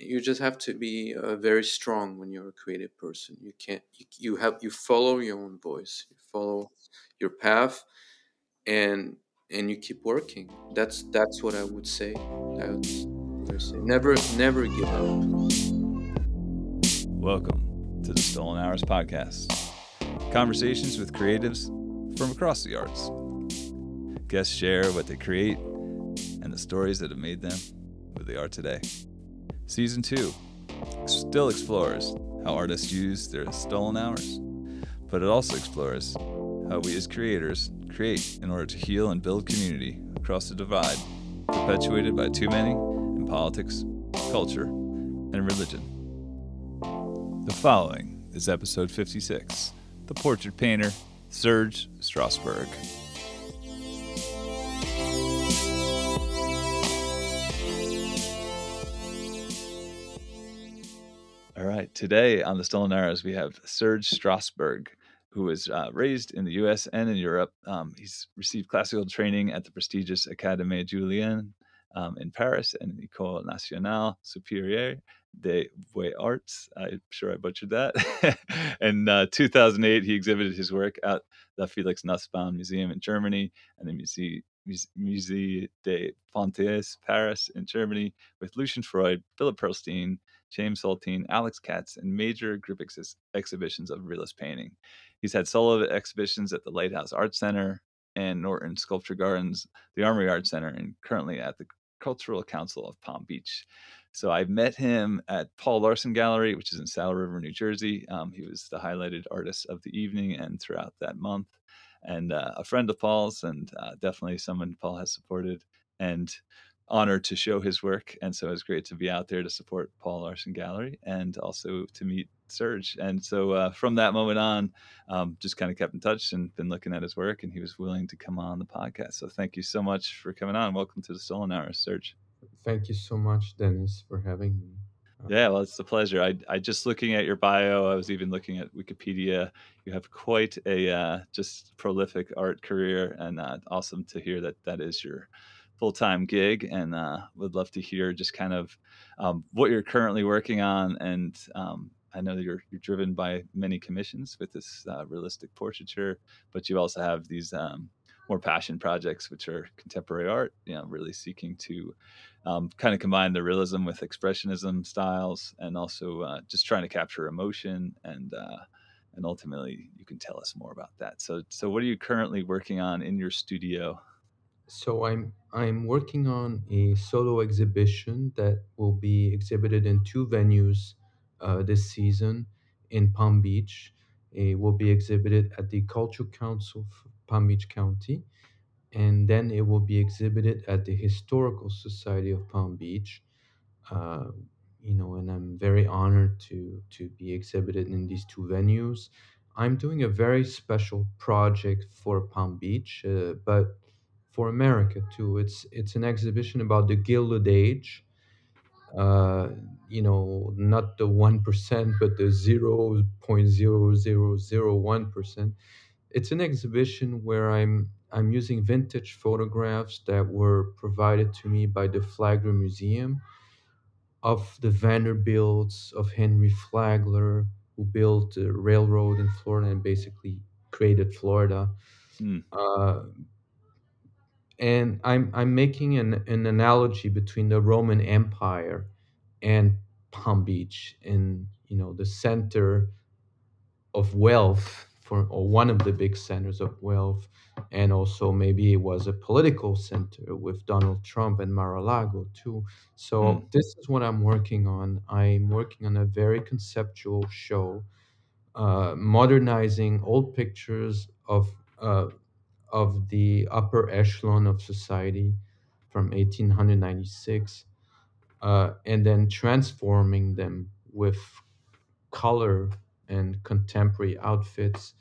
you just have to be uh, very strong when you're a creative person. You can't you, you have you follow your own voice, you follow your path, and and you keep working. That's that's what I would say. That's what I say. Never never give up. Welcome to the Stolen Hours podcast. Conversations with creatives from across the arts. Guests share what they create and the stories that have made them who they are today. Season 2 still explores how artists use their stolen hours, but it also explores how we as creators create in order to heal and build community across the divide perpetuated by too many in politics, culture, and religion. The following is episode 56 The Portrait Painter, Serge Strosberg. All right, today on the Stolen Hours, we have Serge Strosberg, who was uh, raised in the US and in Europe. Um, he's received classical training at the prestigious Académie Julian um, in Paris and École Nationale Supérieure des Beaux Arts. I'm sure I butchered that. in uh, 2008, he exhibited his work at the Felix Nussbaum Museum in Germany and the Musée Musée des Fontaines, Paris, in Germany, with Lucian Freud, Philip Pearlstein, Chaim Soutine, Alex Katz, and major group ex- exhibitions of realist painting. He's had solo exhibitions at the Lighthouse Art Center and Norton Sculpture Gardens, the Armory Art Center, and currently at the Cultural Council of Palm Beach. So I met him at Paul Larson Gallery, which is in Saddle River, New Jersey. Um, he was the highlighted artist of the evening and throughout that month, and uh, a friend of Paul's, and uh, definitely someone Paul has supported. And honored to show his work. And so it was great to be out there to support Paul Larson Gallery and also to meet Serge. And so uh, from that moment on, um, just kind of kept in touch and been looking at his work, and he was willing to come on the podcast. So thank you so much for coming on. Welcome to the Stolen Hours, Serge. Thank you so much, Dennis, for having me. Uh, yeah, well, it's a pleasure. I, I just looking at your bio. I was even looking at Wikipedia. You have quite a uh, just prolific art career, and uh, awesome to hear that that is your full time gig, and uh, would love to hear just kind of um, what you're currently working on. And um, I know that you're you're driven by many commissions with this uh, realistic portraiture, but you also have these um, more passion projects, which are contemporary art. You know, really seeking to um, kind of combine the realism with expressionism styles, and also uh, just trying to capture emotion and uh, and ultimately you can tell us more about that. So, so what are you currently working on in your studio? So I'm I'm working on a solo exhibition that will be exhibited in two venues uh, this season in Palm Beach. It will be exhibited at the Cultural Council of Palm Beach County, and then it will be exhibited at the Historical Society of Palm Beach. Uh, you know, and I'm very honored to to be exhibited in these two venues. I'm doing a very special project for Palm Beach, uh, but for America too. It's it's an exhibition about the Gilded Age. Uh, you know, not the one percent, but the zero point zero zero zero one percent. It's an exhibition where I'm I'm using vintage photographs that were provided to me by the Flagler Museum of the Vanderbilts of Henry Flagler, who built the railroad in Florida and basically created Florida. Mm. Uh, and I'm I'm making an, an analogy between the Roman Empire and Palm Beach in you know the center of wealth for or one of the big centers of wealth and also maybe it was a political center with Donald Trump and Mar-a-Lago too. So mm. this is what I'm working on. I'm working on a very conceptual show, uh, modernizing old pictures of uh, of the upper echelon of society from 1896 uh, and then transforming them with color and contemporary outfits.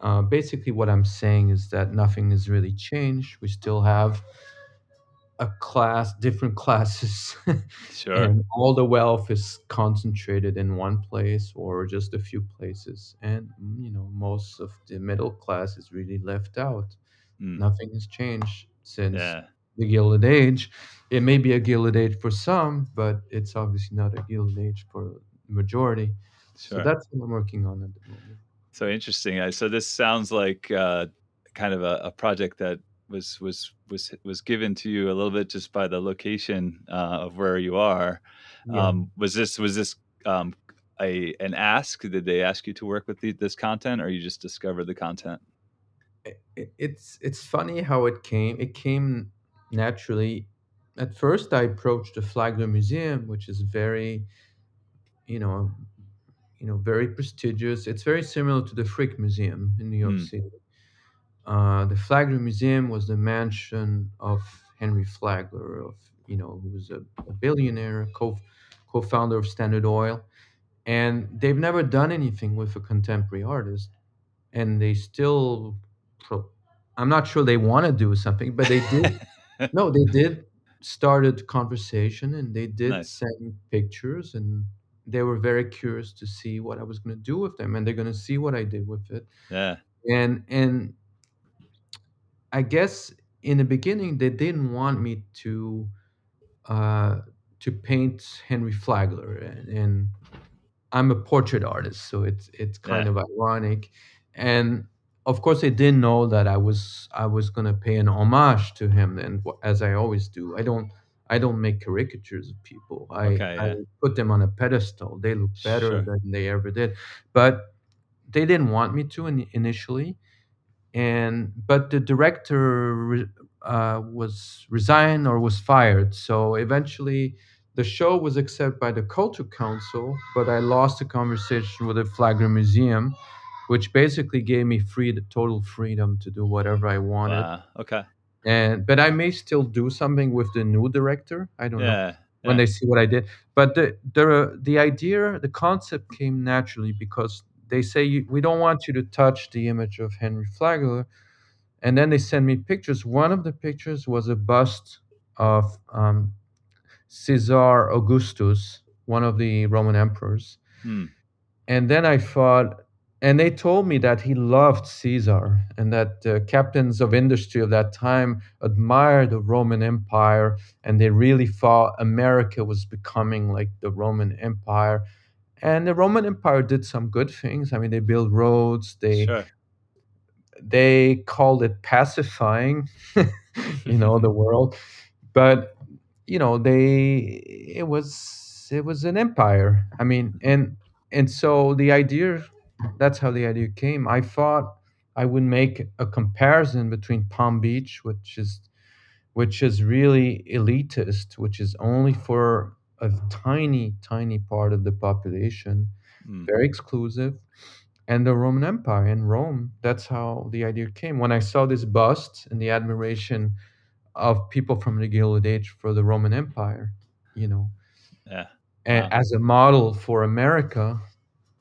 Uh, basically, what I'm saying is that nothing has really changed. We still have a class, different classes, sure. and all the wealth is concentrated in one place or just a few places, and you know most of the middle class is really left out. Mm. Nothing has changed since yeah. the Gilded Age. It may be a Gilded Age for some, but it's obviously not a Gilded Age for the majority. So that's what I'm working on at the moment. So interesting. So this sounds like uh, kind of a, a project that was was was was given to you a little bit just by the location uh, of where you are. Yeah. Um, was this was this um, a an ask? Did they ask you to work with the, this content, or you just discovered the content? It, it, it's it's funny how it came. It came naturally. At first, I approached the Flagler Museum, which is very, you know, you know, very prestigious. It's very similar to the Frick Museum in New York Mm, City. Uh, the Flagler Museum was the mansion of Henry Flagler, of you know, who was a, a billionaire, co co-founder of Standard Oil, and they've never done anything with a contemporary artist, and they still, pro- I'm not sure they want to do something, but they did. No, they did started conversation, and they did nice. send pictures, and they were very curious to see what I was going to do with them, and they're going to see what I did with it, Yeah. and and I guess in the beginning they didn't want me to uh, to paint Henry Flagler, and, and I'm a portrait artist, so it's it's kind Yeah. of ironic, and of course they didn't know that I was I was gonna pay an homage to him, and as I always do, I don't I don't make caricatures of people. I Okay. I put them on a pedestal. They look better Sure. than they ever did, but they didn't want me to in, initially and but the director re- uh, was resigned or was fired. So eventually, the show was accepted by the Culture Council, but I lost the conversation with the Flagler Museum, which basically gave me free total freedom to do whatever I wanted. Wow. Okay. And but I may still do something with the new director. I don't know Yeah. when Yeah. they see what I did. But the the the idea, the concept came naturally because they say you, we don't want you to touch the image of Henry Flagler and then they sent me pictures. One of the pictures was a bust of um, Caesar Augustus, one of the Roman emperors. Hmm. And then I thought, and they told me that he loved Caesar and that the captains of industry of that time admired the Roman Empire and they really thought America was becoming like the Roman Empire. And the Roman Empire did some good things. I mean, they built roads, they Sure. they called it pacifying you know the world but you know they it was it was an empire i mean and and so the idea that's how the idea came i thought i would make a comparison between palm beach which is which is really elitist which is only for a tiny tiny part of the population Hmm. very exclusive and the Roman Empire in Rome. That's how the idea came. When I saw this bust and the admiration of people from the Gilded Age for the Roman Empire, you know, Yeah. Wow. as a model for America,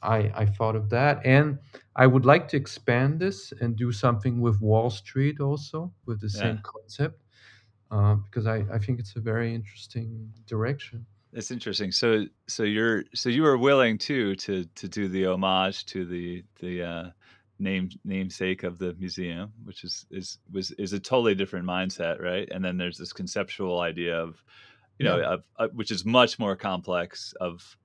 I, I thought of that. And I would like to expand this and do something with Wall Street also with the Yeah. same concept uh, because I, I think it's a very interesting direction. It's interesting. So, so you're so you were willing too to to do the homage to the the uh, name namesake of the museum, which is is was is a totally different mindset, right? And then there's this conceptual idea of you know Yeah, of, of which is much more complex of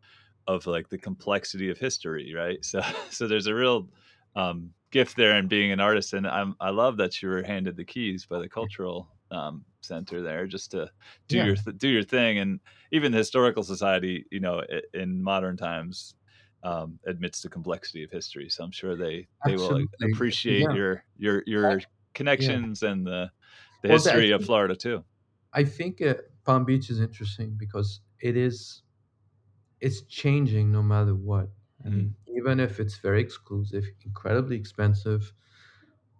of like the complexity of history, right? So so there's a real um, gift there in being an artist, and I'm I love that you were handed the keys by the cultural um, center there just to do yeah, your th- do your thing, and even the historical society, you know, i- in modern times. Um, admits the complexity of history, so I'm sure they they will like, appreciate Yeah, your your your yeah. connections and the the Well, that, history of Florida too. I think uh, Palm Beach is interesting because it is it's changing no matter what. I Mm, even if it's very exclusive, incredibly expensive,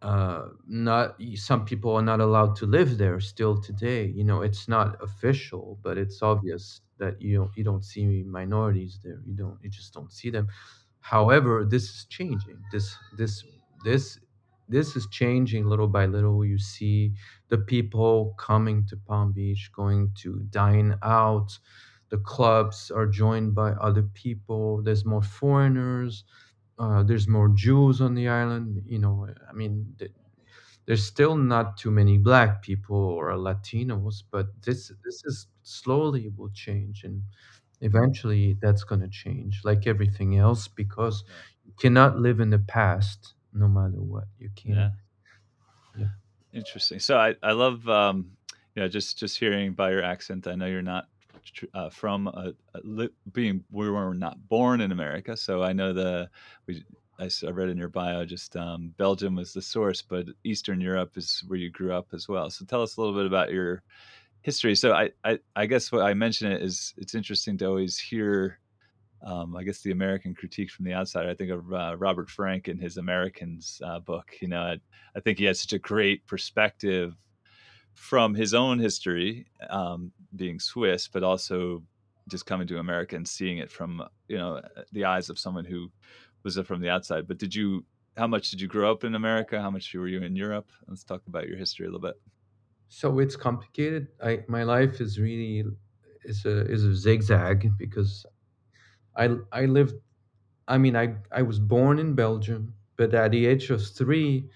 uh, not some people are not allowed to live there still today. You know, it's not official, but it's obvious that you don't you don't see minorities there. You don't you just don't see them. However, this is changing. This this this this is changing little by little. You see the people coming to Palm Beach, going to dine out. The clubs are joined by other people. There's more foreigners. Uh, there's more Jews on the island. You know, I mean, the, there's still not too many black people or Latinos, but this this is slowly will change and eventually that's going to change like everything else because you cannot live in the past no matter what. You can't. Yeah. Interesting. So I, I love um, you know just just hearing by your accent. I know you're not uh, from a, a li- being we were not born in America, so I know the we I, I read in your bio just um, Belgium was the source, but Eastern Europe is where you grew up as well. So tell us a little bit about your history. So I I, I guess what I mention it is it's interesting to always hear. Um, I guess the American critique from the outside. I think of uh, Robert Frank in his Americans uh, book. You know, I, I think he had such a great perspective from his own history, um, being Swiss, but also just coming to America and seeing it from you know the eyes of someone who was from the outside. But did you? How much did you grow up in America? How much were you in Europe? Let's talk about your history a little bit. So it's complicated. I my life is really is a is a zigzag because I I lived I mean I I was born in Belgium, but at the age of 3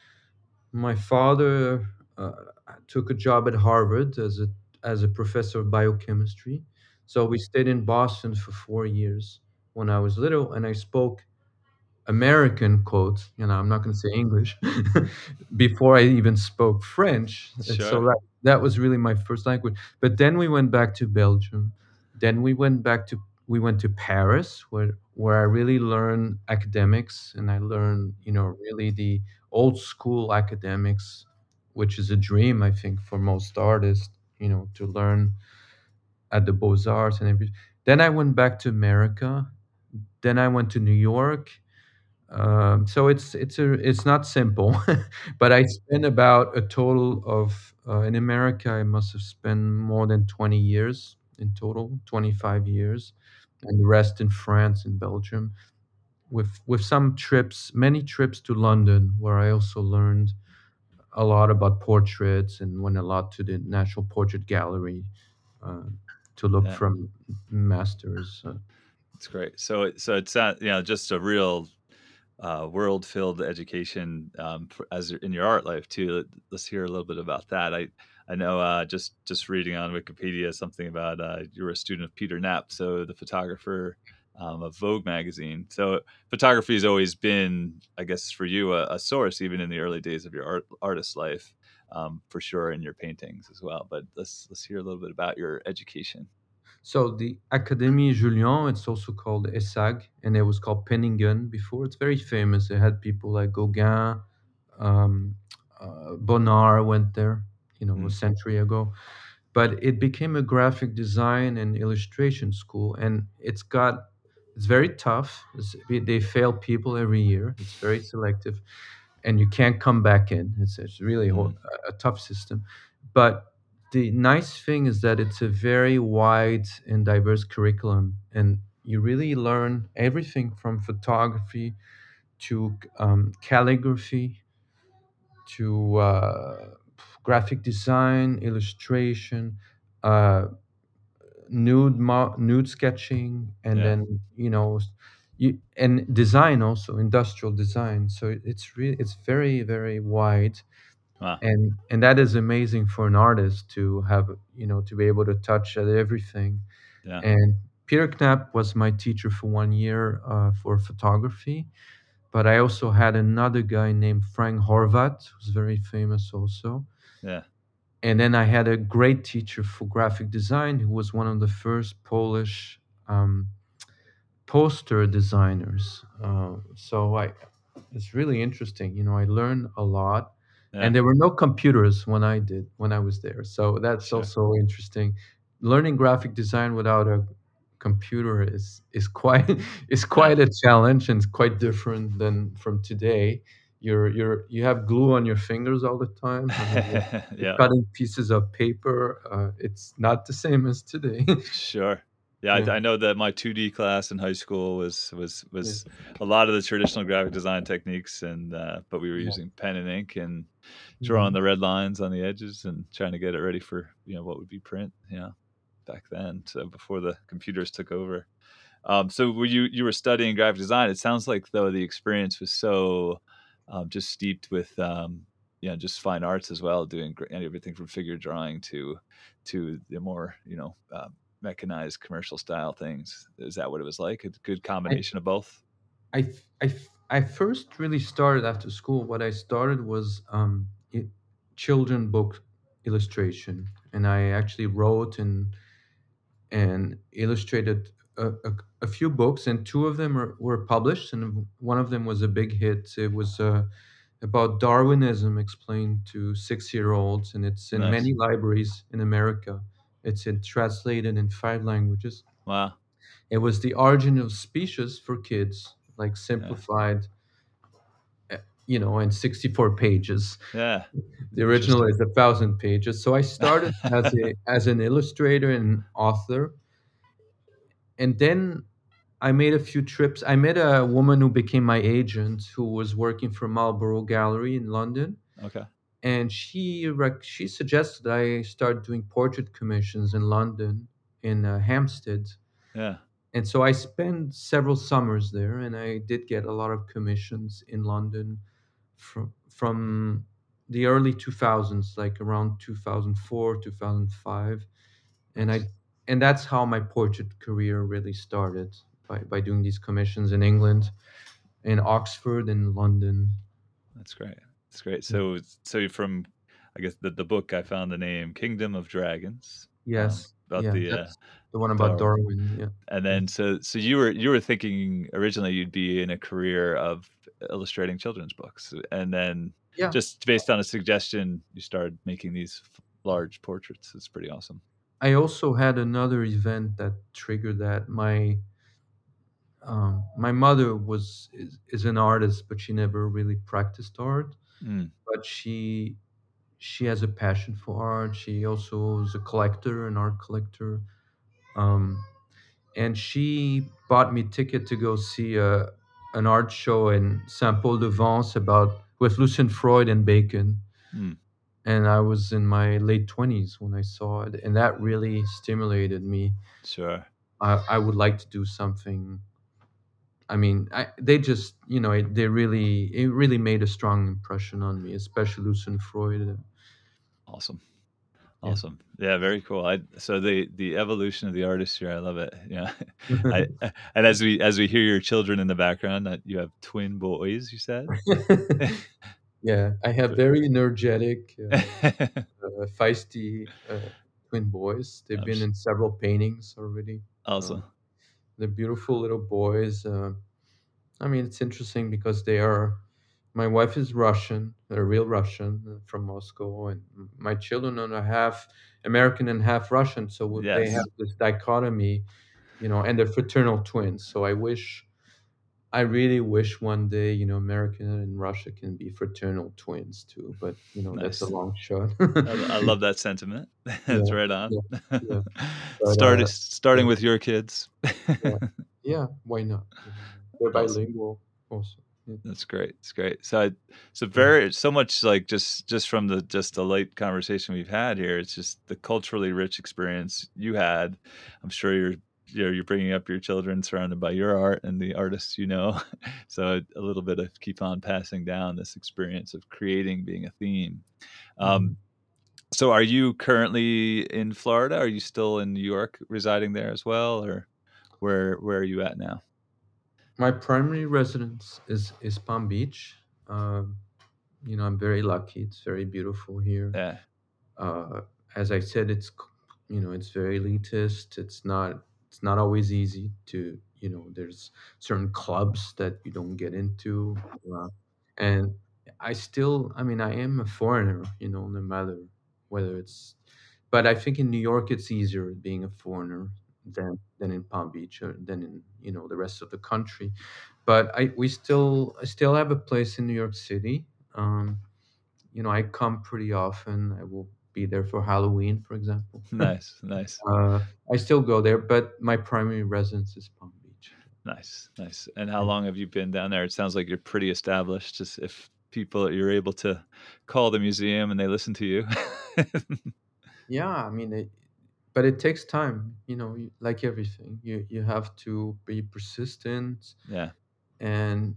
my father uh, took a job at Harvard as a as a professor of biochemistry. So we stayed in Boston for 4 years when I was little and I spoke American quotes. you know, I'm not going to say English, before I even spoke French. And so Sure. that, that was really my first language. But then we went back to Belgium. Then we went back to we went to Paris where where I really learned academics and I learned, you know, really the old school academics, which is a dream I think for most artists, you know, to learn at the Beaux-Arts and everything. Then I went back to America. Then I went to New York um, so it's it's a it's not simple, but I spent about a total of uh, in America. I must have spent more than twenty years in total, twenty five years, and the rest in France and Belgium, with with some trips, many trips to London, where I also learned a lot about portraits and went a lot to the National Portrait Gallery uh, to look Yeah, from masters. It's great. So it- so it's not you know just a real uh, world filled education um, for, as in your art life too. Let, us hear a little bit about that. I I know uh, just just reading on Wikipedia something about uh, you were a student of Peter Knapp, so the photographer um, of Vogue magazine. So photography has always been, I guess, for you a, a source, even in the early days of your art, artist life, um, for sure, in your paintings as well. But let's let's hear a little bit about your education. So the Académie Julian, it's also called ESAG, and it was called Penninghen before. It's very famous. It had people like Gauguin, um, uh, Bonnard went there, you know, a Mm, century ago. But it became a graphic design and illustration school, and it's got it's very tough. It's, they fail people every year. It's very selective and you can't come back in. It's, it's really ho- mm, a tough system. But the nice thing is that it's a very wide and diverse curriculum, and you really learn everything from photography to um, calligraphy to uh, graphic design, illustration, uh, nude mo- nude sketching, and yeah. then you know. You, and design also industrial design so it's really it's very very wide Wow. and and that is amazing for an artist to have you know to be able to touch at everything Yeah. and peter knapp was my teacher for one year uh, for photography but i also had another guy named frank horvat who's very famous also Yeah. And then i had a great teacher for graphic design who was one of the first polish um, poster designers uh, so i it's really interesting you know i learned a lot Yeah. and there were no computers when I did when I was there. So that's Sure. also interesting. Learning graphic design without a computer is is quite is Yeah. quite a challenge and quite different than from today. You're you're you have glue on your fingers all the time. Yeah. cutting pieces of paper. Uh, it's not the same as today. Sure. Yeah, yeah, I, I know that my 2D class in high school was was yeah, was a lot of the traditional graphic design techniques, and uh, but we were yeah. using pen and ink and drawing Mhm. the red lines on the edges and trying to get it ready for you know what would be print. Know, back then, so before the computers took over. Um, so were you you were studying graphic design? It sounds like though the experience was so um, just steeped with um, you know just fine arts as well, doing everything from figure drawing to to the more you know uh, mechanized commercial style things. Is that what it was like? A good I combination of both. I I I first really started after school. What I started was um, i- children book illustration, and I actually wrote and and illustrated a, a, a few books, and two of them are, were published, and one of them was a big hit. It was uh, about Darwinism explained to six-year-olds, and it's in Nice. many libraries in America. It's in, translated in five languages. Wow. It was the origin of species for kids, like simplified, uh, you know, in 64 pages. Yeah. The original is a thousand pages. So I started as a as an illustrator and author, and then I made a few trips. I met a woman who became my agent, who was working for Marlborough Gallery in London, Okay. and she rec- she suggested I start doing portrait commissions in London, in uh, Hampstead, Yeah. and so I spent several summers there, and I did get a lot of commissions in London from from the early 2000s, like around 2004, 2005, and I and that's how my portrait career really started by by doing these commissions in England, in Oxford, in London. That's great. That's great. So so you're from I guess the the book I found the name Kingdom of Dragons. Um, Yes, about yeah, the uh, the one about Darwin. Darwin. Yeah, And then so so you were you were thinking originally you'd be in a career of illustrating children's books, and then Yeah, just based on a suggestion, you started making these large portraits. It's pretty awesome. I also had another event that triggered that. My um, my mother was is, is an artist, but she never really practiced art. Mm, But she she has a passion for art. She also is a collector, an art collector. Um, and she bought me ticket to go see a an art show in Saint Paul de Vence about with Lucian Freud and Bacon. mm, And I was in my late twenties when I saw it, and that really stimulated me. sure. I, I would like to do something. I mean, I, they just, you know, it, they really, it really made a strong impression on me, especially Lucian Freud. Awesome. Yeah. Awesome. Yeah, very cool. I so the the evolution of the artist here, I love it. Yeah. I and as we as we hear your children in the background, that you have twin boys, you said? yeah, I have very energetic, uh, uh, feisty uh, twin boys. They've been in several paintings already. awesome. They're beautiful little boys. Uh, I mean, it's interesting because they are. My wife is Russian, a real Russian uh, from Moscow, and my children are half American and half Russian. So w- they have this dichotomy, you know, and they're fraternal twins. So I wish, I really wish one day, you know, America and Russia can be fraternal twins too. But you know, that's a long shot. I, I love that sentiment. That's Yeah, right on. yeah, yeah. But Start uh, starting with your kids. yeah. Why not? They're bilingual also. That's great. It's great. So, I, so very so much like just just from the just the light conversation we've had here. It's just the culturally rich experience you had. I'm sure you're you're you're bringing up your children surrounded by your art and the artists you know. So a little bit of keep on passing down this experience of creating being a theme. Um, so, are you currently in Florida? Are you still in New York, residing there as well, or where where are you at now? My primary residence is is Palm Beach. Um, you know, I'm very lucky. It's very beautiful here. Yeah. Uh, as I said, it's you know, it's very elitist. It's not it's not always easy to you know. There's certain clubs that you don't get into, uh, and I still, I mean, I am a foreigner. You know, no matter whether it's, but I think in New York it's easier being a foreigner than than in Palm Beach or than in you know the rest of the country. But I we still I still have a place in New York City. Um, you know, I come pretty often. I will be there for Halloween, for example. Nice, nice, uh, I still go there, but my primary residence is Palm Beach. nice, nice. And how long have you been down there? It sounds like you're pretty established. Just if people you're able to call the museum and they listen to you. yeah. I mean, it, but it takes time. You know, like everything, you you have to be persistent yeah, and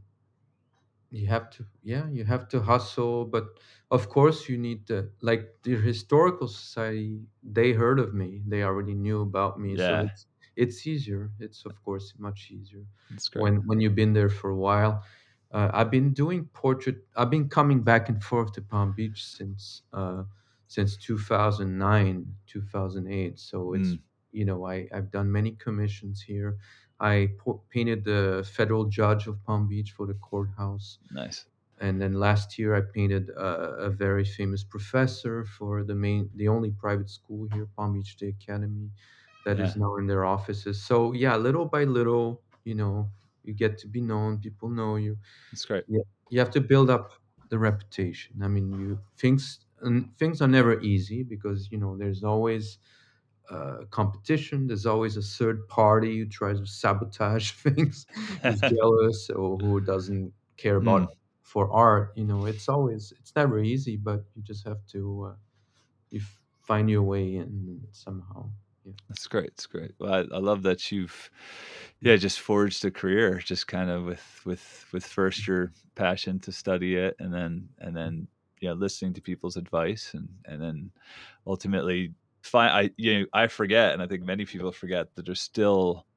you have to yeah you have to hustle but of course you need to like the historical society they heard of me they already knew about me so Yeah, it's it's easier it's of course much easier that's great. when when you've been there for a while. Uh, i've been doing portrait i've been coming back and forth to palm beach since uh since 2009 2008 so it's Mm, you know i i've done many commissions here I po- painted the federal judge of Palm Beach for the courthouse. nice. And then last year, I painted a, a very famous professor for the main, the only private school here, Palm Beach State Academy, that Yeah, is now in their offices. So yeah, little by little, you know, you get to be known. People know you. that's great. Yeah, you have to build up the reputation. I mean, you things and things are never easy because you know there's always uh, competition. There's always a third party who tries to sabotage things, who's jealous or who doesn't care Mm, about for art. You know, it's always it's never easy, but you just have to uh, you find your way in somehow. Yeah. that's great. It's great. Well, I, I love that you've, yeah, just forged a career, just kind of with with with first your passion to study it, and then and then yeah, listening to people's advice, and and then ultimately, find I you know I forget, and I think many people forget that there's still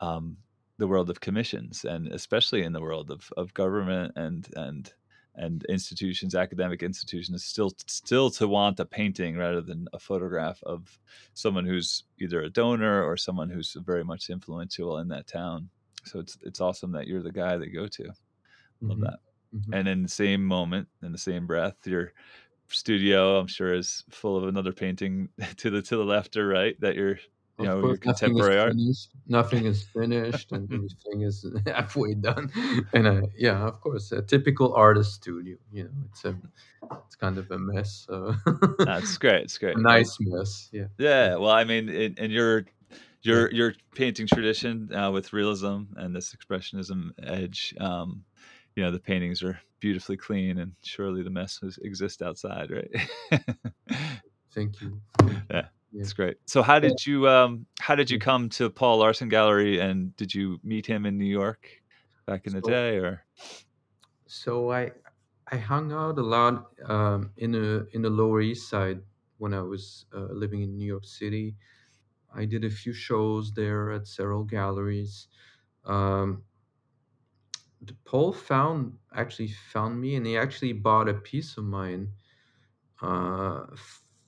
um, the world of commissions, and especially in the world of, of government and and and institutions, academic institutions, still still to want a painting rather than a photograph of someone who's either a donor or someone who's very much influential in that town. So it's it's awesome that you're the guy they go to. Love hmm that. hmm And in the same moment, in the same breath, your studio, I'm sure, is full of another painting to the to the left or right that you're, you know, course, contemporary art. finished. Nothing is finished, and everything is halfway done. And uh, yeah, of course, a typical artist studio. You know, it's a it's kind of a mess. Uh, That's great. It's great. Nice mess. Yeah. Yeah. Yeah, well, I mean, in, in your your your painting tradition uh, with realism and this expressionism edge, um, you know, the paintings are beautifully clean, and surely the mess was, exists outside, right? Thank you. Yeah, Yeah. it's great. So, how Yeah. did you um, how did you come to Paul Larson Gallery, and did you meet him in New York back in the day, or so I I hung out a lot um, in the in the Lower East Side when I was uh, living in New York City. I did a few shows there at several galleries. Um, Paul found actually found me, and he actually bought a piece of mine uh,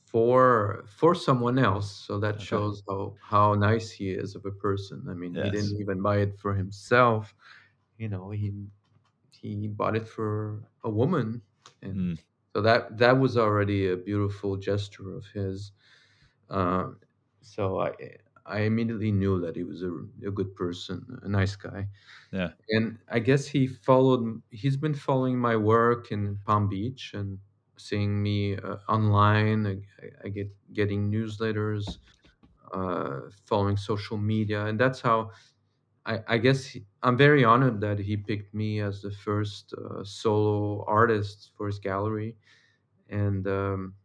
for for someone else. So that okay, shows how how nice he is of a person. I mean, he didn't even buy it for himself. You know, he he bought it for a woman, and mm, so that that was already a beautiful gesture of his. Um, so I I immediately knew that he was a, a good person, a nice guy. yeah, And I guess he followed. He's been following my work in Palm Beach and seeing me uh, online. I, I get getting newsletters, uh, following social media, and that's how I, I guess he, I'm very honored that he picked me as the first uh, solo artist for his gallery. And um,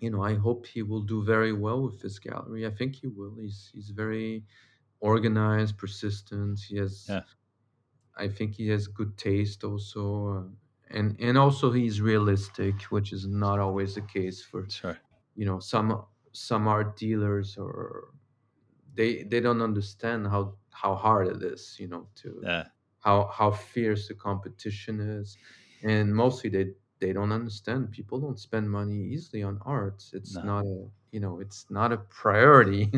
you know, I hope he will do very well with his gallery. I think he will. He's he's very organized, persistent. He has yeah, I think he has good taste also, uh, and and also he's realistic, which is not always the case for sure, you know some some art dealers or they they don't understand how how hard it is, you know, to yeah, how how fierce the competition is, and mostly they they don't understand. People don't spend money easily on art. It's no, not a you know it's not a priority,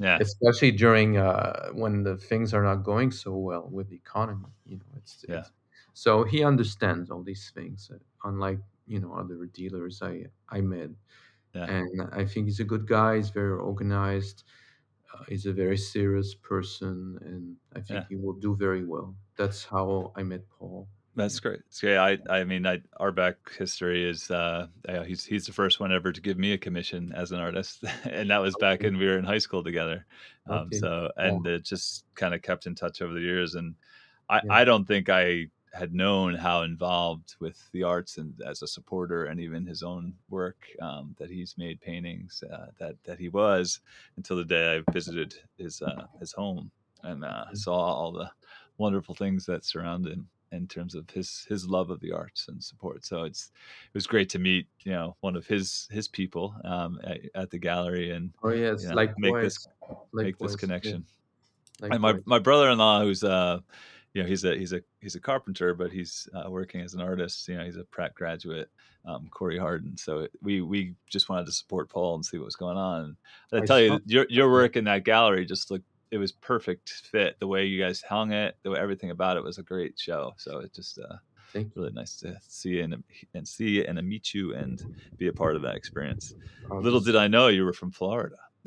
yeah, especially during uh, when the things are not going so well with the economy. You know, it's yeah, it's so he understands all these things, uh, unlike you know other dealers I I met, yeah, and I think he's a good guy. He's very organized uh, he's a very serious person, and I think yeah. he will do very well. That's how I met Paul. Yeah. That's great. So, yeah, I I mean, I our back history is uh, yeah, he's he's the first one ever to give me a commission as an artist, and that was back when we were in high school together. Um, Okay. so, Yeah. and it just kind of kept in touch over the years, and I Yeah. I don't think I had known how involved with the arts and as a supporter and even his own work um, that he's made paintings uh, that that he was until the day I visited his uh, his home and uh, saw all the wonderful things that surround him in terms of his his love of the arts and support. So it's it was great to meet you know one of his his people um, at, at the gallery and Oh you yes, know make this make this likewise. Yeah, connection. And my my brother-in-law, who's uh, you know, he's a he's a he's a carpenter, but he's uh, working as an artist. You know, he's a Pratt graduate, um, Corey Harden. So we we just wanted to support Paul and see what was going on. And I I tell you, saw. your your work in that gallery just looked it was perfect fit. The way you guys hung it, the way everything about it was a great show. So it just uh, thank really nice to see and and see and meet you and be a part of that experience. Little did I know you were from Florida.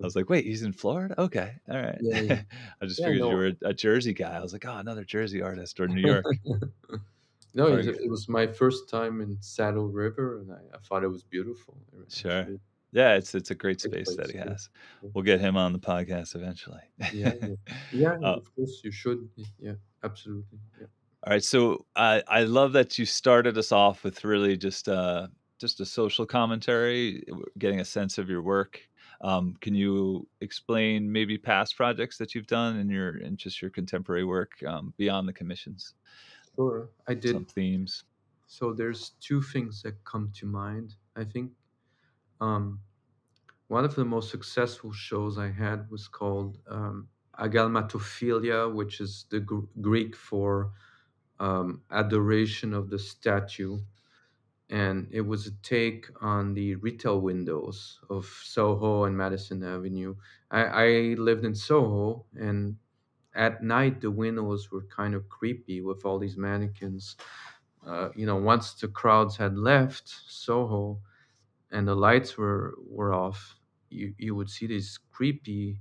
I was like, wait, he's in Florida? Okay. All right. yeah, yeah, I just yeah. figured you were a, a Jersey guy. I was like, oh, another Jersey artist or New York. no. It, it was my first time in Saddle River, and I, I thought it was beautiful. sure. Actually, Yeah, it's it's a great space that he has. yeah, We'll get him on the podcast eventually. yeah, yeah. Yeah, uh, Of course, you should. Yeah, absolutely. Yeah. all right. So I I love that you started us off with really just uh just a social commentary, getting a sense of your work. Um, can you explain maybe past projects that you've done in your in just your contemporary work um, beyond the commissions? Sure. I Some did. themes. So there's two things that come to mind. I think um, one of the most successful shows I had was called um, Agalmatophilia, which is the Gr- Greek for um, adoration of the statue. And it was a take on the retail windows of Soho and Madison Avenue. I, I lived in Soho, and at night the windows were kind of creepy with all these mannequins. Uh, you know, once the crowds had left Soho, and the lights were were off, you you would see these creepy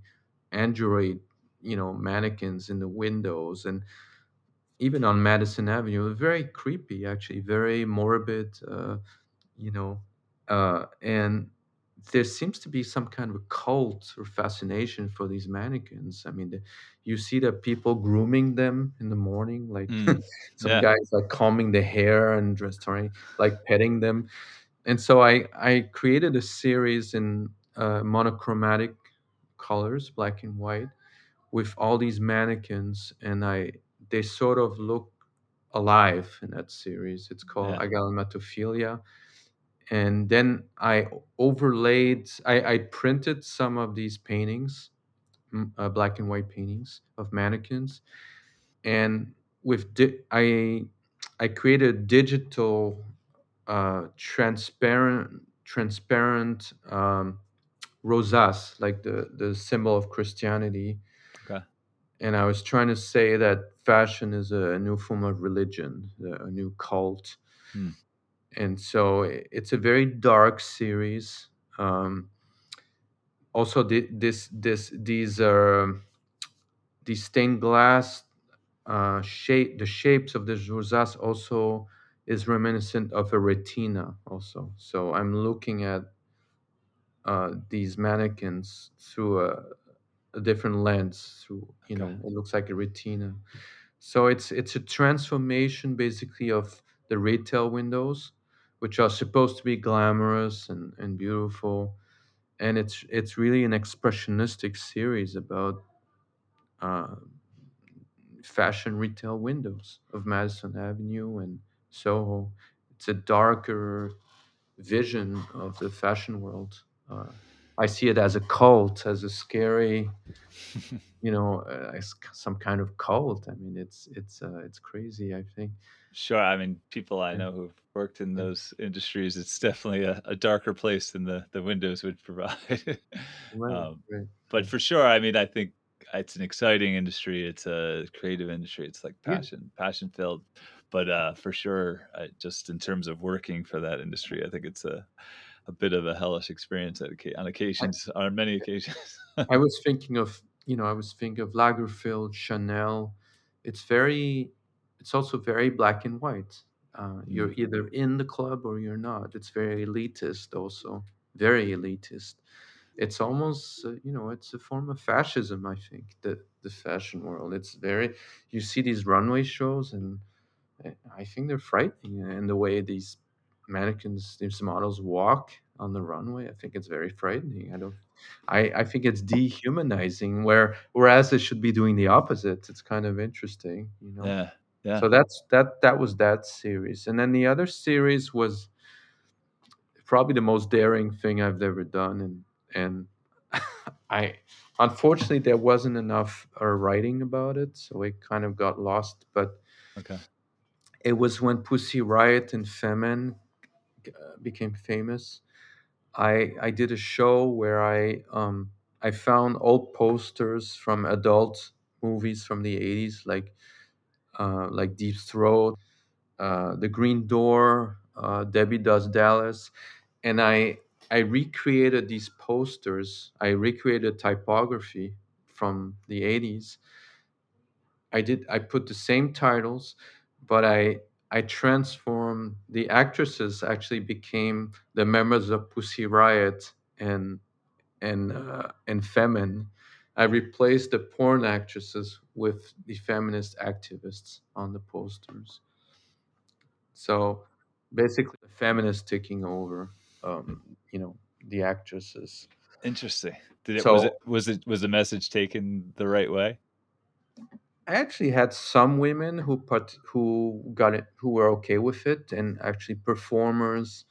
android, you know, mannequins in the windows, and even on Madison Avenue, very creepy actually, very morbid, uh, you know, uh, and there seems to be some kind of a cult or fascination for these mannequins. I mean, the, you see the people grooming them in the morning, like Mm, some yeah. guys like combing the hair and just trying like petting them and so I I created a series in uh, monochromatic colors, black and white, with all these mannequins, and I they sort of look alive in that series. It's called Yeah. Agalmatophilia, and then I overlaid. I, I printed some of these paintings, uh, black and white paintings of mannequins, and with di- I I created digital uh, transparent transparent um, rosas, like the the symbol of Christianity. Okay. And I was trying to say that fashion is a, new form of religion, a new cult. Hmm. And so it's a very dark series. Um, also, thi- this this these are these stained glass uh, shape. The shapes of the rosas also is reminiscent of a retina. Also, so I'm looking at uh, these mannequins through a, a different lens through you Okay. know it looks like a retina so it's it's a transformation basically of the retail windows which are supposed to be glamorous and, and beautiful and it's it's really an expressionistic series about uh, fashion retail windows of madison avenue and soho it's a darker vision of the fashion world. Uh, I see it as a cult, as a scary, you know, uh, some kind of cult. I mean, it's it's uh, it's crazy. I think. Sure. I mean, people I know who've worked in those industries, it's definitely a, a darker place than the, the windows would provide. right, um, right, but for sure, I mean, I think it's an exciting industry. It's a creative industry. It's like Yeah, passion, passion filled. But uh, for sure, I, just in terms of working for that industry, I think it's a, a bit of a hellish experience at, on I, occasions, on many occasions. I was thinking of you know I was thinking of Lagerfeld, Chanel. It's very, it's also very black and white. Uh, you're Mm, either in the club or you're not. It's very elitist, also very elitist. it's almost uh, you know it's a form of fascism i think the the fashion world it's very you see these runway shows and i think they're frightening and the way these mannequins these models walk on the runway. I think it's very frightening. I don't. I I think it's dehumanizing. Where whereas it should be doing the opposite. It's kind of interesting, you know. Yeah. Yeah. So that's that that was that series, and then the other series was probably the most daring thing I've ever done, and and I unfortunately there wasn't enough uh, writing about it, so it kind of got lost. But Okay. It was when Pussy Riot and Femen uh, became famous. I I did a show where I um I found old posters from adult movies from the 80s like uh, like Deep Throat, uh, The Green Door, uh, Debbie Does Dallas, and I I recreated these posters. I recreated typography from the 80s. I did I put the same titles, but I I transformed the actresses actually became the members of Pussy Riot and and uh, and Femen. I replaced the porn actresses with the feminist activists on the posters. So basically, the feminists taking over, um, you know, the actresses. Interesting. Did it was it was it was the message taken the right way? I actually had some women who put who got it who were okay with it, and actually performers.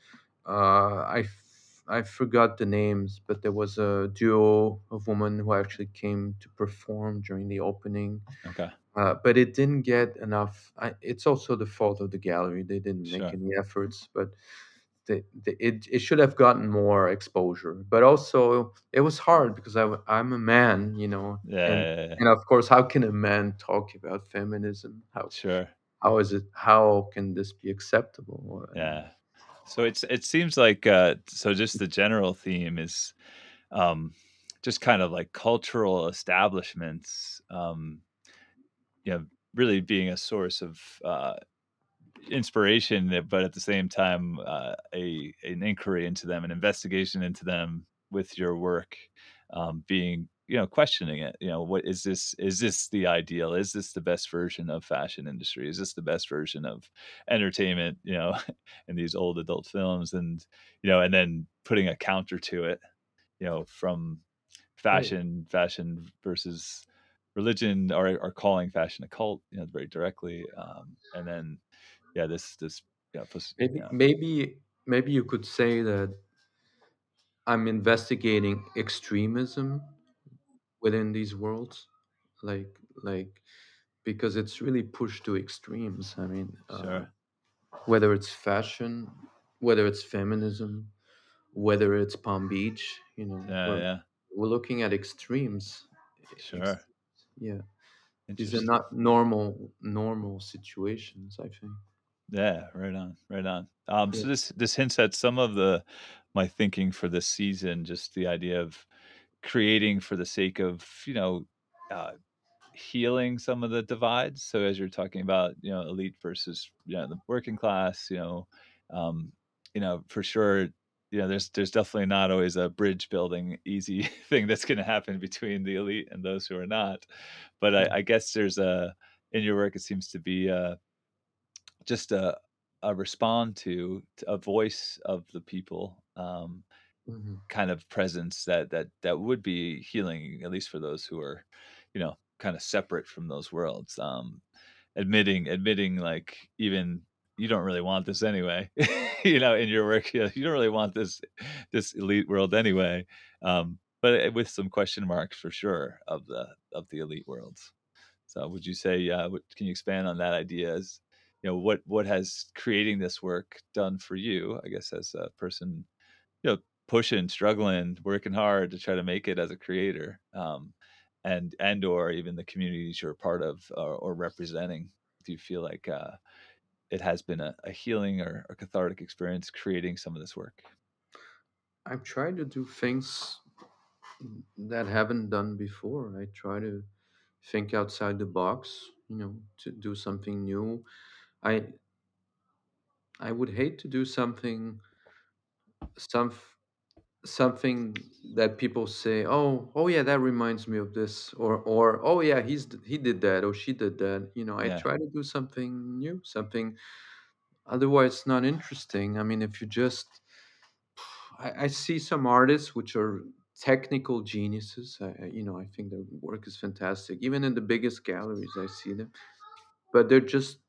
Uh, I f- I forgot the names, but there was a duo of women who actually came to perform during the opening. Okay. Uh, but it didn't get enough. I, it's also the fault of the gallery; they didn't make Sure. any efforts. But the, the, it it should have gotten more exposure. But also, it was hard because I'm a man, you know, Yeah, and yeah, yeah. and of course, how can a man talk about feminism? How Sure. how is it? How can this be acceptable? Yeah. So it's it seems like uh so just the general theme is um just kind of like cultural establishments um you know really being a source of uh inspiration, but at the same time, uh, a an inquiry into them, an investigation into them with your work, um, being you know questioning it. You know, what is this? Is this the ideal? Is this the best version of fashion industry? Is this the best version of entertainment? You know, in these old adult films, and you know, and then putting a counter to it. You know, from fashion, fashion versus religion, or, or calling fashion a cult. You know, very directly, um, and then yeah, this this yeah, maybe yeah, maybe maybe you could say that I'm investigating extremism within these worlds, like like because it's really pushed to extremes. I mean, uh, sure. whether it's fashion, whether it's feminism, whether it's Palm Beach, you know, Yeah, we're yeah, we're looking at extremes. Ex- sure. yeah, these are not normal normal situations. I think. Yeah, right on, right on. Um, Yeah. so this this hints at some of the my thinking for this season, just the idea of creating for the sake of you know uh, healing some of the divides. So as you're talking about, you know, elite versus you know the working class, you know, um, you know for sure, you know, there's there's definitely not always a bridge building easy thing that's going to happen between the elite and those who are not. But I, I guess there's a in your work it seems to be uh, just a a respond to, to a voice of the people um, hmm kind of presence that that that would be healing at least for those who are you know kind of separate from those worlds um admitting admitting like even you don't really want this anyway you know in your work you, know, you don't really want this this elite world anyway um but uh, with some question marks for sure of the of the elite worlds. So would you say uh can you expand on that idea as you know what what has creating this work done for you i guess as a person you know, pushing, struggling, working hard to try to make it as a creator, um, and and or even the communities you're a part of or, or representing. Do you feel like uh, it has been a, a healing or, a cathartic experience creating some of this work? I've tried to do things that haven't done before. I try to think outside the box, you know, to do something new. I I would hate to do something some something that people say, "Oh, oh yeah, that reminds me of this," or or "Oh yeah, he's he did that or she did that." You know, I Yeah, try to do something new, something otherwise it's not interesting. I mean, if you just I, I see some artists which are technical geniuses. I, I- you know, I think their work is fantastic. Even in the biggest galleries, I see them, but they're just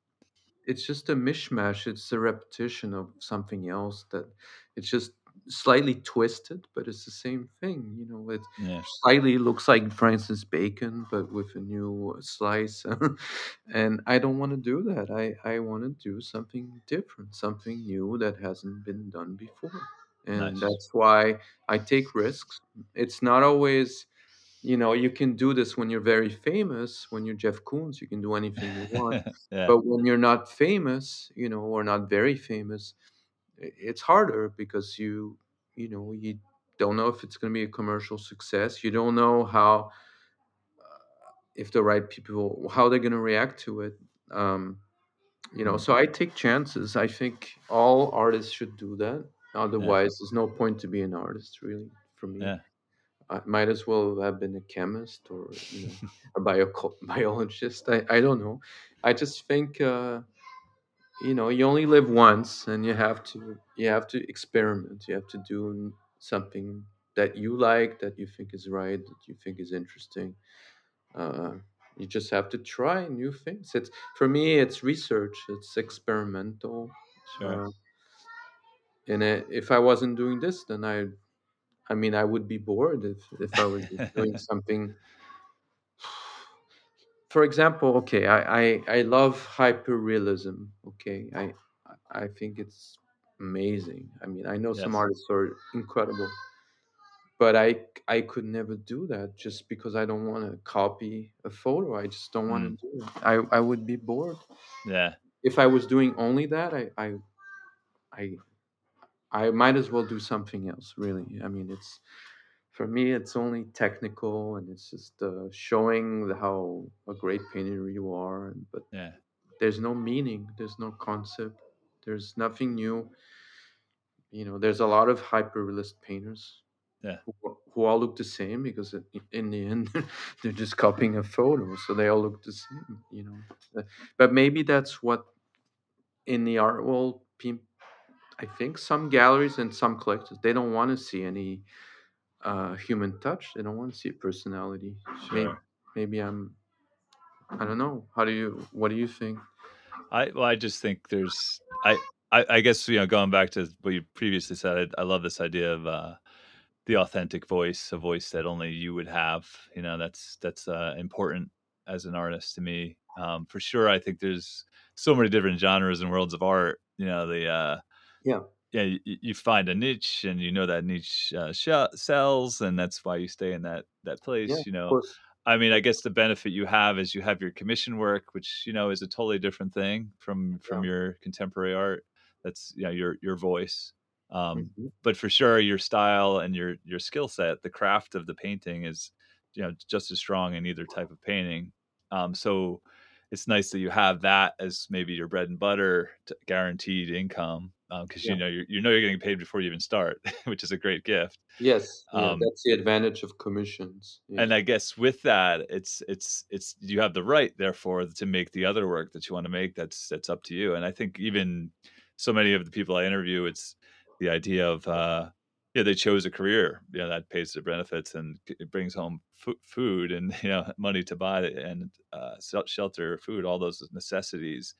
it's just a mishmash. It's a repetition of something else that it's just slightly twisted, but it's the same thing. You know, it Yeah, slightly looks like, for instance, bacon, but with a new slice. and I don't want to do that. I, I want to do something different, something new that hasn't been done before. And nice. that's why I take risks. It's not always you know you can do this when you're very famous when you're jeff koons you can do anything you want yeah, but when you're not famous you know or not very famous it's harder because you you know you don't know if it's going to be a commercial success you don't know how if the right people how they're going to react to it um you know mm, so i take chances i think all artists should do that yeah, otherwise there's no point to be an artist really for me. Yeah, I might as well have been a chemist or you know a bio biologist. I, I don't know. I just think uh, you know you only live once, and you have to you have to experiment. You have to do something that you like, that you think is right, that you think is interesting. Uh, you just have to try new things. It's for me, it's research. It's experimental. sure. Uh, and if I wasn't doing this, then I I mean I would be bored if if I was doing something for example, okay, I, I, I love hyperrealism. Okay, I I think it's amazing. I mean, I know some artists are incredible, but I I could never do that just because I don't want to copy a photo. I just don't want to Mm, do it. I I would be bored yeah, if I was doing only that. I I I, I might as well do something else. Really, I mean, it's for me, it's only technical and it's just uh, showing the, how a great painter you are. And but yeah, there's no meaning there's no concept there's nothing new you know there's a lot of hyperrealist painters yeah, who, who all look the same because in the end they're just copying a photo so they all look the same you know but maybe that's what in the art world i think some galleries and some collectors they don't want to see any uh, human touch they don't want to see a personality maybe maybe i'm i don't know how do you what do you think I well, I just think there's I I, I guess you know going back to what you previously said, I, I love this idea of uh, the authentic voice, a voice that only you would have. You know, that's that's uh, important as an artist to me. Um, for sure, I think there's so many different genres and worlds of art. You know, the uh, yeah yeah, you, you find a niche and you know that niche uh, sh- sells, and that's why you stay in that that yeah place. You of know, I mean, I guess the benefit you have is you have your commission work, which you know is a totally different thing from yeah from your contemporary art. That's you know your your voice. Um, Mhm. but for sure, your style and your your skill set, the craft of the painting is you know just as strong in either type of painting. Um, so it's nice that you have that as maybe your bread and butter, guaranteed income, because you Yeah. know you you know you're getting paid before you even start, which is a great gift. Yes. Yeah. Um, That's the advantage of commissions. Yeah. and I guess with that, it's it's it's you have the right, therefore, to make the other work that you want to make. That's that's up to you. And I think even so many of the people I interview, it's the idea of uh, yeah, they chose a career, you know, that pays the benefits and it brings home fu- food and you know money to buy and uh, shelter, food, all those necessities.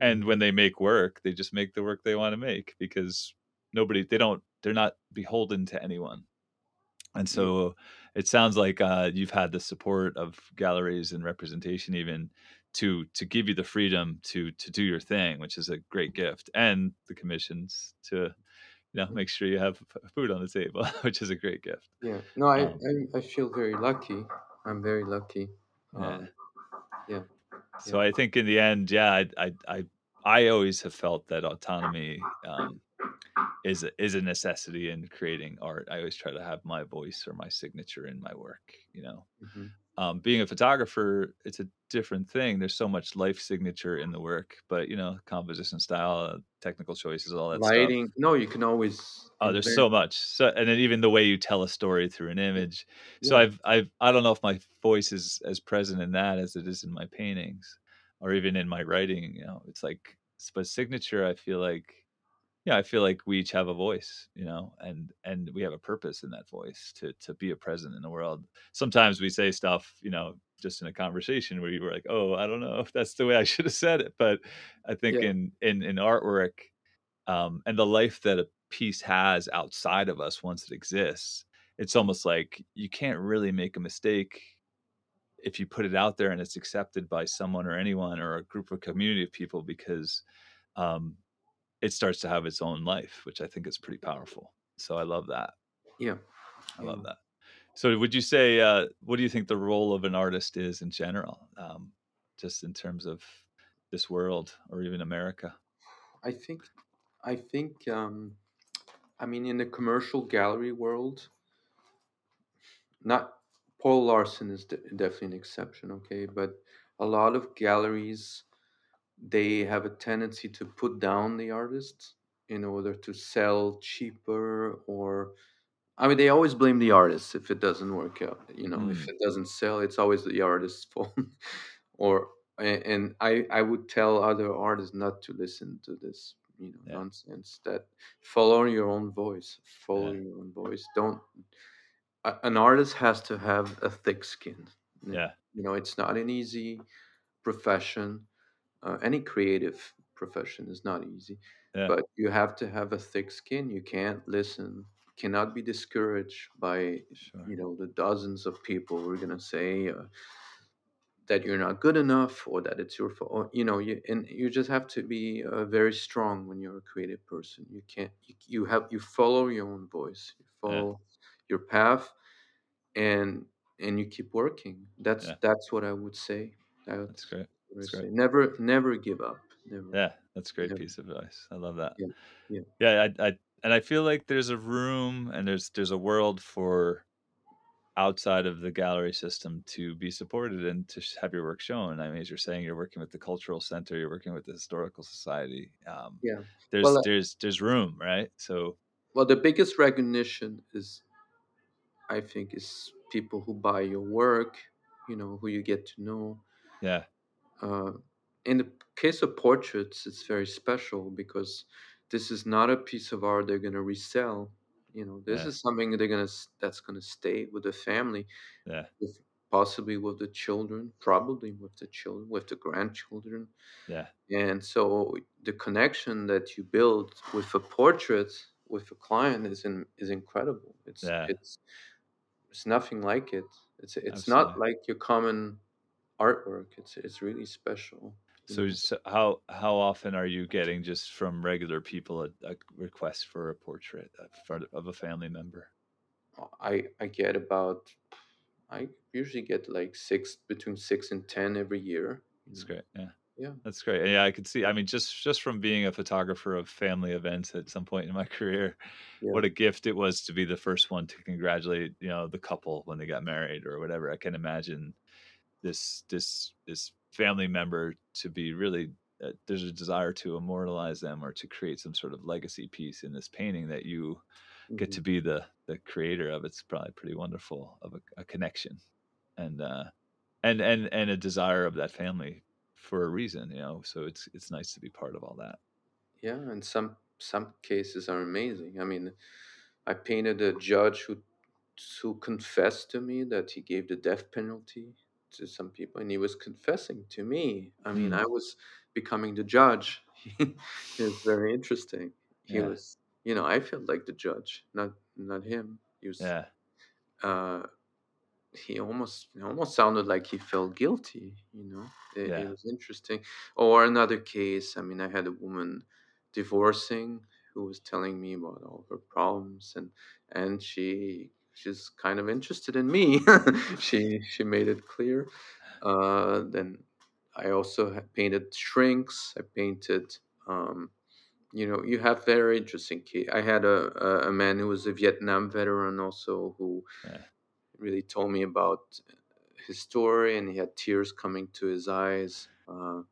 And Mhm. when they make work, they just make the work they want to make because nobody, they don't, they're not beholden to anyone and so it sounds like uh, you've had the support of galleries and representation even to to give you the freedom to to do your thing, which is a great gift, and the commissions to you know make sure you have food on the table, which is a great gift. Yeah. No, I, Um, I I feel very lucky. I'm very lucky. yeah. Um. Yeah. So I think in the end, yeah, I I I, I always have felt that autonomy um, is a, is a necessity in creating art. I always try to have my voice or my signature in my work. You know, hmm um, being a photographer, it's a different thing. There's so much life signature in the work, but you know, composition style, technical choices, all that stuff. Lighting. No, you can always Oh, there's invent. so much. So, and then even the way you tell a story through an Yeah. image. So I've, I've, I don't know if my voice is as present in that as it is in my paintings, or even in my writing. You know, it's like, but signature. I feel like yeah, I feel like we each have a voice, you know, and and we have a purpose in that voice to to be a present in the world. Sometimes we say stuff, you know, just in a conversation where you were like, "Oh, I don't know if that's the way I should have said it," but I think Yeah, in in in artwork, um, and the life that a piece has outside of us once it exists, it's almost like you can't really make a mistake if you put it out there and it's accepted by someone or anyone or a group or community of people because um, it starts to have its own life, which I think is pretty powerful. So I love that. yeah, I yeah. love that. So would you say, uh, what do you think the role of an artist is in general, um, just in terms of this world or even America? I think, I think, um, I mean, in the commercial gallery world, not Paul Larson is de- definitely an exception, okay, but a lot of galleries they have a tendency to put down the artists in order to sell cheaper or I mean, they always blame the artist if it doesn't work out. You know, if Mm, it doesn't sell, it's always the artist's fault. or and I I would tell other artists not to listen to this you know yeah, nonsense. That follow your own voice. Follow yeah, your own voice. Don't. A, an artist has to have a thick skin. Yeah, You know, it's not an easy profession. Uh, any creative profession is not easy, yeah, but you have to have a thick skin. You can't listen, cannot be discouraged by sure. you know the dozens of people who are gonna say uh, that you're not good enough or that it's your fault. Or, you know, you and you just have to be uh, very strong when you're a creative person. You can't. You, you have you follow your own voice. You Yeah, follow your path, and and you keep working. That's yeah, that's what I would say. that's That's great. what I That's great. Never never give up. Never. Yeah, that's a great Never. piece of advice. I love that. Yeah. Yeah. Yeah, I, I, and I feel like there's a room and there's there's a world for outside of the gallery system to be supported and to have your work shown. I mean, as you're saying, you're working with the cultural center, you're working with the historical society. Um, Yeah. Well, there's uh, there's there's room, right? So well, the biggest recognition is, I think, is people who buy your work. You know, who you get to know. yeah, Uh, in the case of portraits, it's very special because this is not a piece of art they're gonna resell. You know, this yeah, is something they're gonna that's gonna stay with the family, yeah, with possibly with the children, probably with the children, with the grandchildren. yeah, And so the connection that you build with a portrait with a client is in, is incredible. It's yeah, it's it's nothing like it. It's it's not like your common artwork. It's it's really special. So, so how how often are you getting just from regular people a, a request for a portrait of, of a family member? Oh, I I get about I usually get like six between six and ten every year. That's great. Yeah. yeah, That's great. Yeah, I could see. I mean, just just from being a photographer of family events at some point in my career, yeah, what a gift it was to be the first one to congratulate, you know, the couple when they got married or whatever. I can imagine this this this family member to be really uh, there's a desire to immortalize them or to create some sort of legacy piece in this painting that you get hmm to be the the creator of. It's probably pretty wonderful of a, a connection and uh and and and a desire of that family for a reason, you know. So it's it's nice to be part of all that. yeah. And some some cases are amazing. I mean, I painted a judge who who confessed to me that he gave the death penalty to some people, and he was confessing to me. I mean, I Mm, was becoming the judge. it was very interesting. He yeah, was, you know, I felt like the judge, not not him. He was. yeah, Uh, he almost it almost sounded like he felt guilty you know it, it was interesting or another case i mean i had a woman divorcing who was telling me about all her problems and and she she's kind of interested in me she she made it clear uh then i also painted shrinks i painted um you know you have very interesting case i had a, a a man who was a vietnam veteran also who yeah, really told me about his story, and he had tears coming to his eyes uh,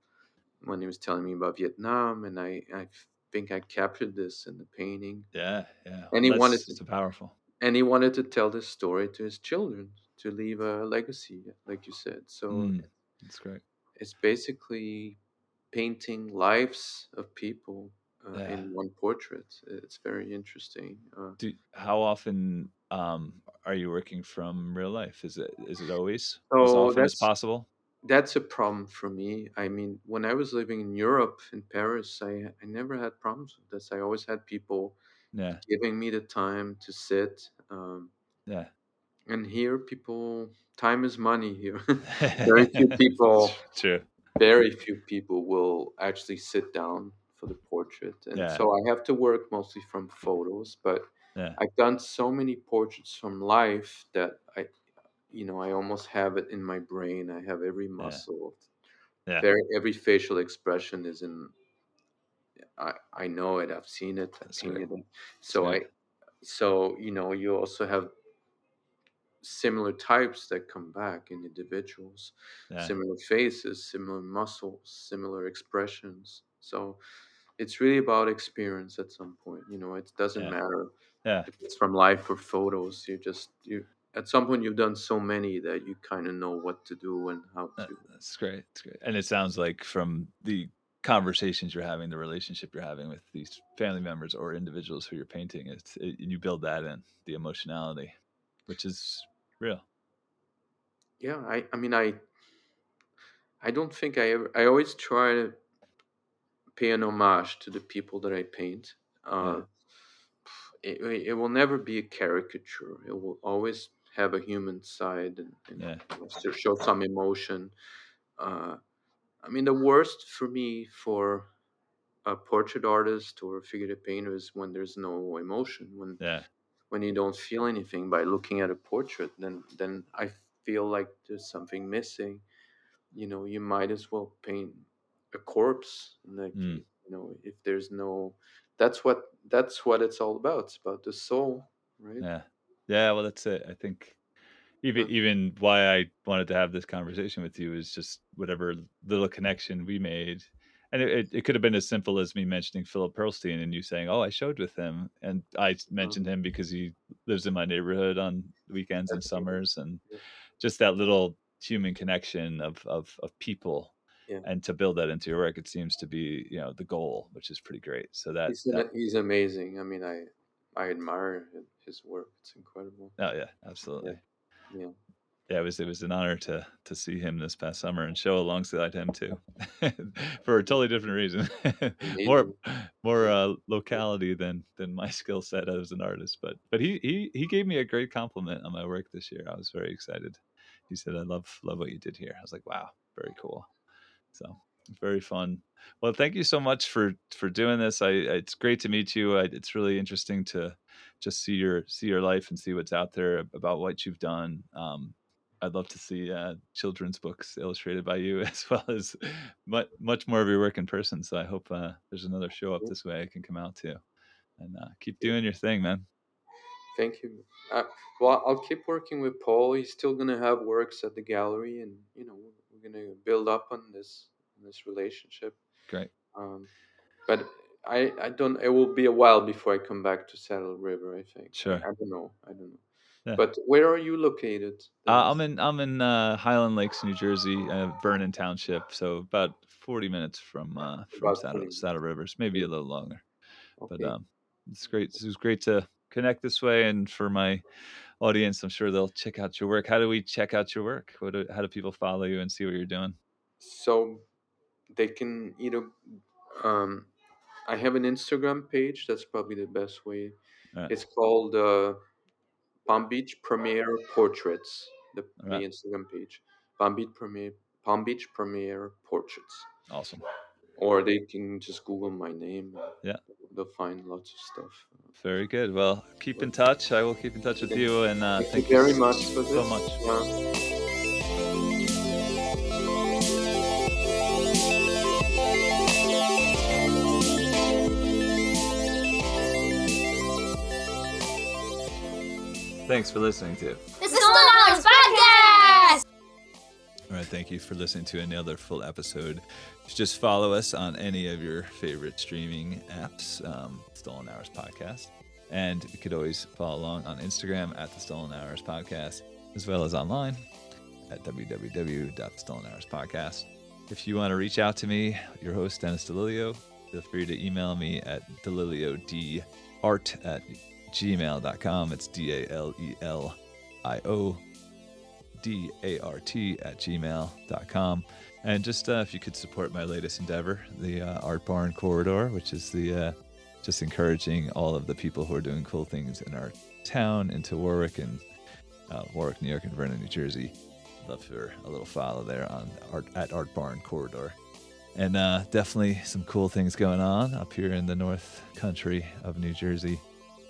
when he was telling me about Vietnam. And I, I think I captured this in the painting. yeah, yeah. And he wanted that's to, so powerful. And he wanted to tell this story to his children to leave a legacy, like you said. So Mm, that's great. it's basically painting lives of people. uh, Yeah. in one portrait. It's very interesting. Uh, Do how often um, are you working from real life? Is it is it always as so often as possible? that's a problem for me. I mean, when I was living in Europe, in Paris, I I never had problems with this. I always had people Yeah, giving me the time to sit. Um, yeah. and here, people, time is money here. very few people, True. very few people will actually sit down for the portrait, and Yeah, so I have to work mostly from photos. But yeah, I've done so many portraits from life that I, you know, I almost have it in my brain. I have every muscle, yeah. very every facial expression is in. I I know it. I've seen it. I've That's seen it. So. I, so you know, you also have similar types that come back in individuals, Yeah, similar faces, similar muscles, similar expressions. So it's really about experience at some point. You know, it doesn't yeah, matter yeah. if it's from life or photos. You just you at some point you've done so many that you kind of know what to do and how That- to. That's great. That's great. And it sounds like from the conversations you're having, the relationship you're having with these family members or individuals who you're painting, it's it, you build that in the emotionality, which is real. Yeah, I I mean I I don't think I ever I always try to pay an homage to the people that I paint. Uh, it, it it will never be a caricature. It will always have a human side and, and yeah, show some emotion. Uh, I mean, the worst for me for a portrait artist or a figurative painter is when there's no emotion, when yeah, when you don't feel anything by looking at a portrait. Then then I feel like there's something missing. You know, you might as well paint a corpse. Like mm, you know, if there's no, that's what that's what it's all about. It's about the soul, right? yeah, yeah. Well, that's it. I think even even why I wanted to have this conversation with you is just whatever little connection we made. And it, it, could have been as simple as me mentioning Philip Pearlstein and you saying, "Oh, I showed with him," and I uh, mentioned him because he lives in my neighborhood on weekends and summers, and just that little human connection of of of people, yeah. and to build that into your work, it seems to be you know the goal, which is pretty great. So that He's that he's amazing. I mean, I I admire his work. It's incredible. oh yeah, Yeah, absolutely. yeah. Yeah, it was it was an honor to to see him this past summer and show alongside him too, for a totally different reason, more more uh, locality than than my skill set as an artist. But but he he he gave me a great compliment on my work this year. I was very excited. He said, "I love love what you did here." I was like, "Wow, very cool." So very fun. Well, thank you so much for for doing this. I it's great to meet you. I, it's really interesting to just see your see your life and see what's out there about what you've done. Um, I'd love to see uh, children's books illustrated by you, as well as much much more of your work in person. So I hope uh, there's another show up this way I can come out to, and uh, keep doing your thing, man. Thank you. Uh, well, I'll keep working with Paul. He's still gonna have works at the gallery, and you know we're gonna build up on this on this relationship. Great. Um, but I I don't. It will be a while before I come back to Saddle River. I think. Sure. I don't know. I don't know. Yeah. But where are you located, Uh, I'm in I'm in uh, Highland Lakes, New Jersey, uh, Vernon Township, so about 40 minutes from uh, from Saddle 40. Saddle Rivers, maybe a little longer. But um, it's great. It was great to connect this way, and for my audience, I'm sure they'll check out your work. How do we check out your work? What do, how do people follow you and see what you're doing? So they can either. Um, I have an Instagram page. That's probably the best way. Right, It's called uh, Palm Beach Premiere Portraits. The, all the Instagram page. Palm Beach Premiere. Palm Beach Premiere Portraits. awesome. Or they can just Google my name. Yeah, They'll find lots of stuff. very good. Well, keep in touch. I will keep in touch with you, and uh, Thank you thank you very much for so much. Uh, Thanks for listening to. The Stolen Hours Podcast! All right, thank you for listening to another full episode. Just follow us on any of your favorite streaming apps, um, Stolen Hours Podcast. And you could always follow along on Instagram at the Stolen Hours Podcast, as well as online at www.stolenhourspodcast. If you want to reach out to me, your host, Dennis Dalelio, feel free to email me at daleliodart at gmail.com. It's D A L E L I O D A R T at gmail.com. And just uh, if you could support my latest endeavor, the uh, Art Barn Corridor, which is the uh, just encouraging all of the people who are doing cool things in our town into Warwick and uh, Warwick, New York, and Vernon, New Jersey. Love for a little follow there on art at Art Barn Corridor. And uh, definitely some cool things going on up here in the North Country of New Jersey.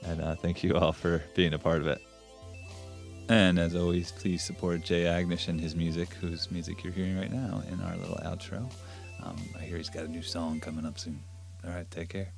And uh, thank you all for being a part of it. And as always, please support Jay Agnish and his music, whose music you're hearing right now in our little outro. Um, I hear he's got a new song coming up soon. All right, take care.